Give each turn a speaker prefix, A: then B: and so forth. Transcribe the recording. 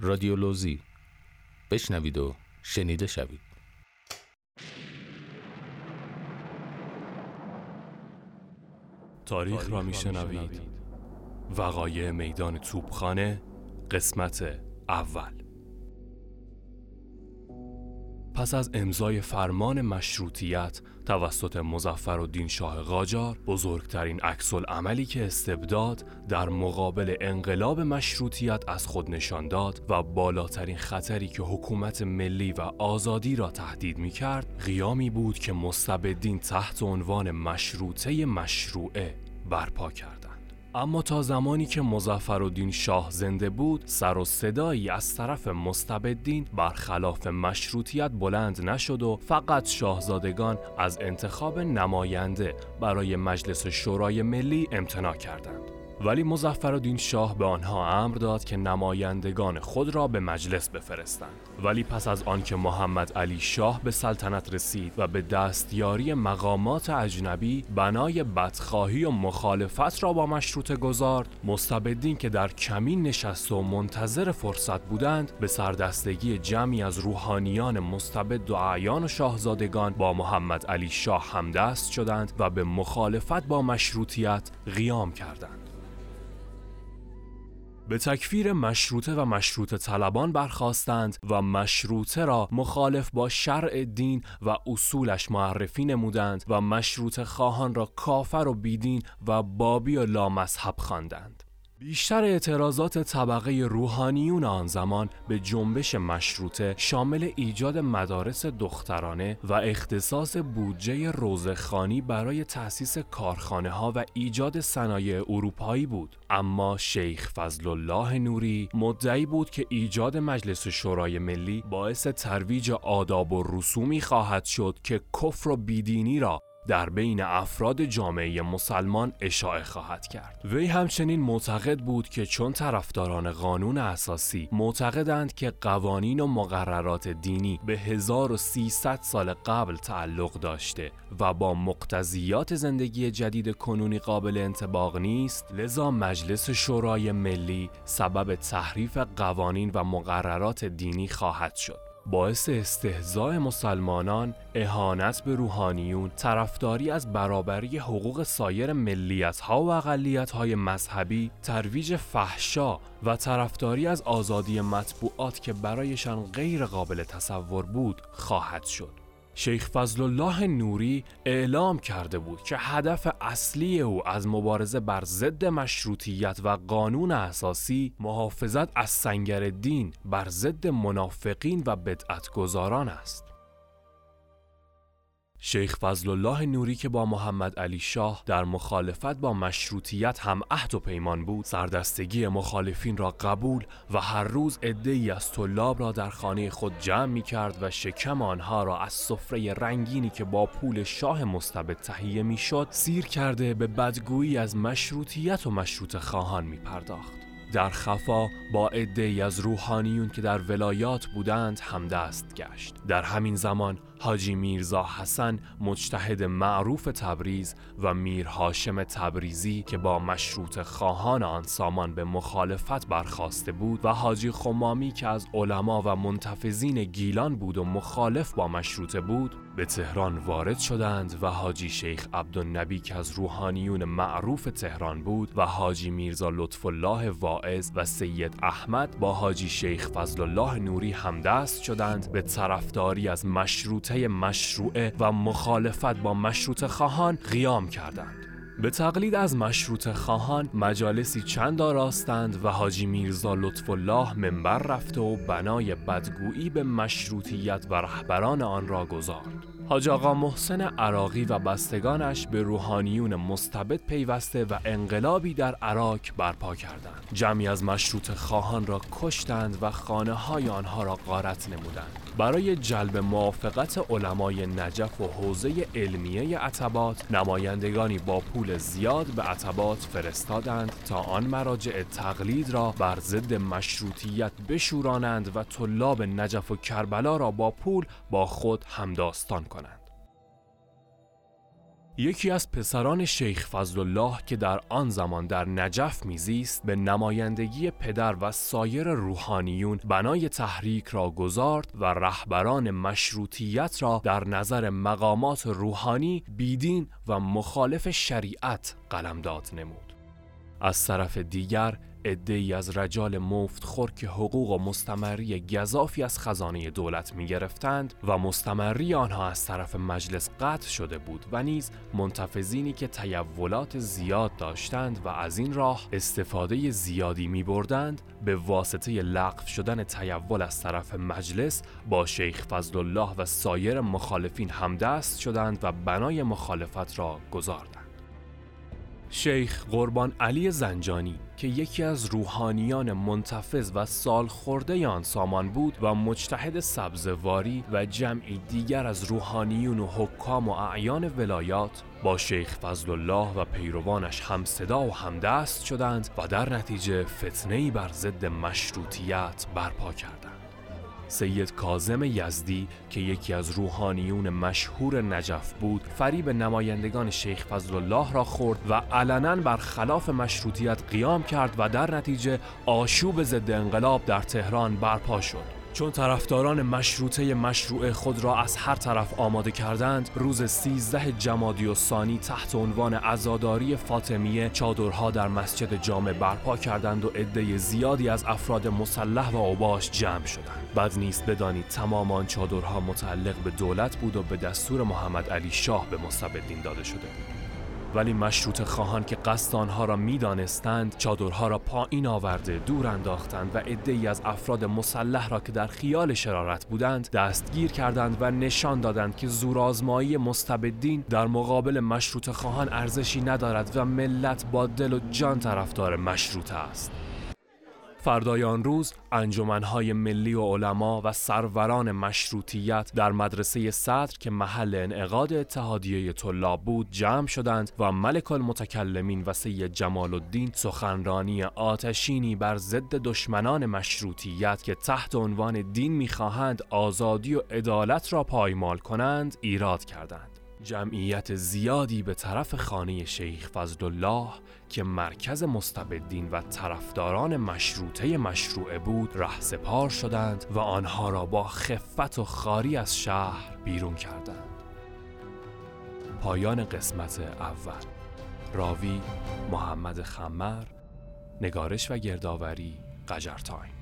A: رادیولوژی بشنوید و شنیده شوید.
B: تاریخ را میشنوید. وقایع میدان توپخانه قسمت اول. پس از امضای فرمان مشروطیت توسط مزفر دین شاه قاجار بزرگترین عکس عملی که استبداد در مقابل انقلاب مشروطیت از خود نشان داد و بالاترین خطری که حکومت ملی و آزادی را تهدید می کرد قیامی بود که مستبدین تحت عنوان مشروطه مشروعه برپا کرد. اما تا زمانی که مزفر شاه زنده بود سر و صدایی از طرف مستبدین برخلاف مشروطیت بلند نشد و فقط شاهزادگان از انتخاب نماینده برای مجلس شورای ملی امتناع کردند. ولی مزفر شاه به آنها امر داد که نمایندگان خود را به مجلس بفرستند. ولی پس از آنکه محمد علی شاه به سلطنت رسید و به دستیاری مقامات اجنبی بنای بدخواهی و مخالفت را با مشروطه گذارد مستبدین که در کمین نشست و منتظر فرصت بودند به سردستگی جمعی از روحانیان مستبد و اعیان و شاهزادگان با محمد علی شاه همدست شدند و به مخالفت با مشروطیت قیام کردند. به تکفیر مشروطه و مشروطه طلبان برخواستند و مشروطه را مخالف با شرع دین و اصولش معرفی نمودند و مشروطه خواهان را کافر و بیدین و بابی و لامذهب خواندند. بیشتر اعتراضات طبقه روحانیون آن زمان به جنبش مشروطه شامل ایجاد مدارس دخترانه و اختصاص بودجه روزخانی برای تأسیس کارخانه ها و ایجاد صنایع اروپایی بود. اما شیخ فضل الله نوری مدعی بود که ایجاد مجلس شورای ملی باعث ترویج آداب و رسومی خواهد شد که کفر و بیدینی را در بین افراد جامعه مسلمان اشاعه خواهد کرد. وی همچنین معتقد بود که چون طرفداران قانون اساسی معتقدند که قوانین و مقررات دینی به 1300 سال قبل تعلق داشته و با مقتضیات زندگی جدید کنونی قابل انتباق نیست لذا مجلس شورای ملی سبب تحریف قوانین و مقررات دینی خواهد شد. باعث استهزاء مسلمانان، اهانت به روحانیون، طرفداری از برابری حقوق سایر ملیت‌ها و اقلیت‌های مذهبی، ترویج فحشا و طرفداری از آزادی مطبوعات که برایشان غیر قابل تصور بود خواهد شد. شیخ فضل الله نوری اعلام کرده بود که هدف اصلی او از مبارزه بر ضد مشروطیت و قانون اساسی محافظت از سنگر دین بر ضد منافقین و بدعتگذاران است. شیخ فضل الله نوری که با محمد علی شاه در مخالفت با مشروطیت هم عهد و پیمان بود سردستگی مخالفین را قبول و هر روز ای از طلاب را در خانه خود جمع می کرد و شکم آنها را از سفره رنگینی که با پول شاه مستبد تهیه می شد سیر کرده به بدگویی از مشروطیت و مشروط خواهان می پرداخت. در خفا با عدهای از روحانیون که در ولایات بودند همدست گشت در همین زمان حاجی میرزا حسن مجتهد معروف تبریز و میر هاشم تبریزی که با مشروط خواهان آن سامان به مخالفت برخواسته بود و حاجی خمامی که از علما و منتفذین گیلان بود و مخالف با مشروطه بود به تهران وارد شدند و حاجی شیخ عبدالنبی که از روحانیون معروف تهران بود و حاجی میرزا لطف الله واعظ و سید احمد با حاجی شیخ فضل الله نوری همدست شدند به طرفداری از مشروطه مشروعه و مخالفت با مشروط خواهان قیام کردند به تقلید از مشروط خواهان مجالسی چند آراستند و حاجی میرزا لطف الله منبر رفته و بنای بدگویی به مشروطیت و رهبران آن را گذارد. حاج آقا محسن عراقی و بستگانش به روحانیون مستبد پیوسته و انقلابی در عراق برپا کردند. جمعی از مشروط خواهان را کشتند و خانه های آنها را غارت نمودند. برای جلب موافقت علمای نجف و حوزه علمیه عتبات نمایندگانی با پول زیاد به عتبات فرستادند تا آن مراجع تقلید را بر ضد مشروطیت بشورانند و طلاب نجف و کربلا را با پول با خود همداستان کنند. یکی از پسران شیخ فضلالله که در آن زمان در نجف میزیست به نمایندگی پدر و سایر روحانیون بنای تحریک را گذارد و رهبران مشروطیت را در نظر مقامات روحانی بیدین و مخالف شریعت قلمداد نمود. از طرف دیگر ای از رجال مفت خور که حقوق و مستمری گذافی از خزانه دولت می گرفتند و مستمری آنها از طرف مجلس قطع شده بود و نیز منتفذینی که تیولات زیاد داشتند و از این راه استفاده زیادی می بردند به واسطه لغو شدن تیول از طرف مجلس با شیخ فضل الله و سایر مخالفین همدست شدند و بنای مخالفت را گذاردند. شیخ قربان علی زنجانی که یکی از روحانیان منتفض و سال خورده آن سامان بود و مجتهد سبزواری و جمعی دیگر از روحانیون و حکام و اعیان ولایات با شیخ فضل الله و پیروانش هم صدا و همدست شدند و در نتیجه فتنهی بر ضد مشروطیت برپا کردند. سید کازم یزدی که یکی از روحانیون مشهور نجف بود فریب نمایندگان شیخ فضل الله را خورد و علنا بر خلاف مشروطیت قیام کرد و در نتیجه آشوب ضد انقلاب در تهران برپا شد. چون طرفداران مشروطه مشروع خود را از هر طرف آماده کردند روز 13 جمادی و ثانی تحت عنوان عزاداری فاطمیه چادرها در مسجد جامع برپا کردند و عده زیادی از افراد مسلح و اوباش جمع شدند. بد نیست بدانید تمام آن چادرها متعلق به دولت بود و به دستور محمد علی شاه به مستبدین داده شده بود. ولی مشروط خواهان که قصد آنها را می‌دانستند چادرها را پایین آورده دور انداختند و عدهای از افراد مسلح را که در خیال شرارت بودند دستگیر کردند و نشان دادند که زورآزمایی مستبدین در مقابل مشروط خواهان ارزشی ندارد و ملت با دل و جان طرفدار مشروط است. فردای آن روز انجمنهای ملی و علما و سروران مشروطیت در مدرسه صدر که محل انعقاد اتحادیه طلاب بود جمع شدند و ملک المتکلمین و سید جمال الدین سخنرانی آتشینی بر ضد دشمنان مشروطیت که تحت عنوان دین می‌خواهند آزادی و عدالت را پایمال کنند ایراد کردند. جمعیت زیادی به طرف خانه شیخ فضل الله که مرکز مستبدین و طرفداران مشروطه مشروعه بود سپار شدند و آنها را با خفت و خاری از شهر بیرون کردند. پایان قسمت اول. راوی محمد خمر نگارش و گردآوری قجر تایم.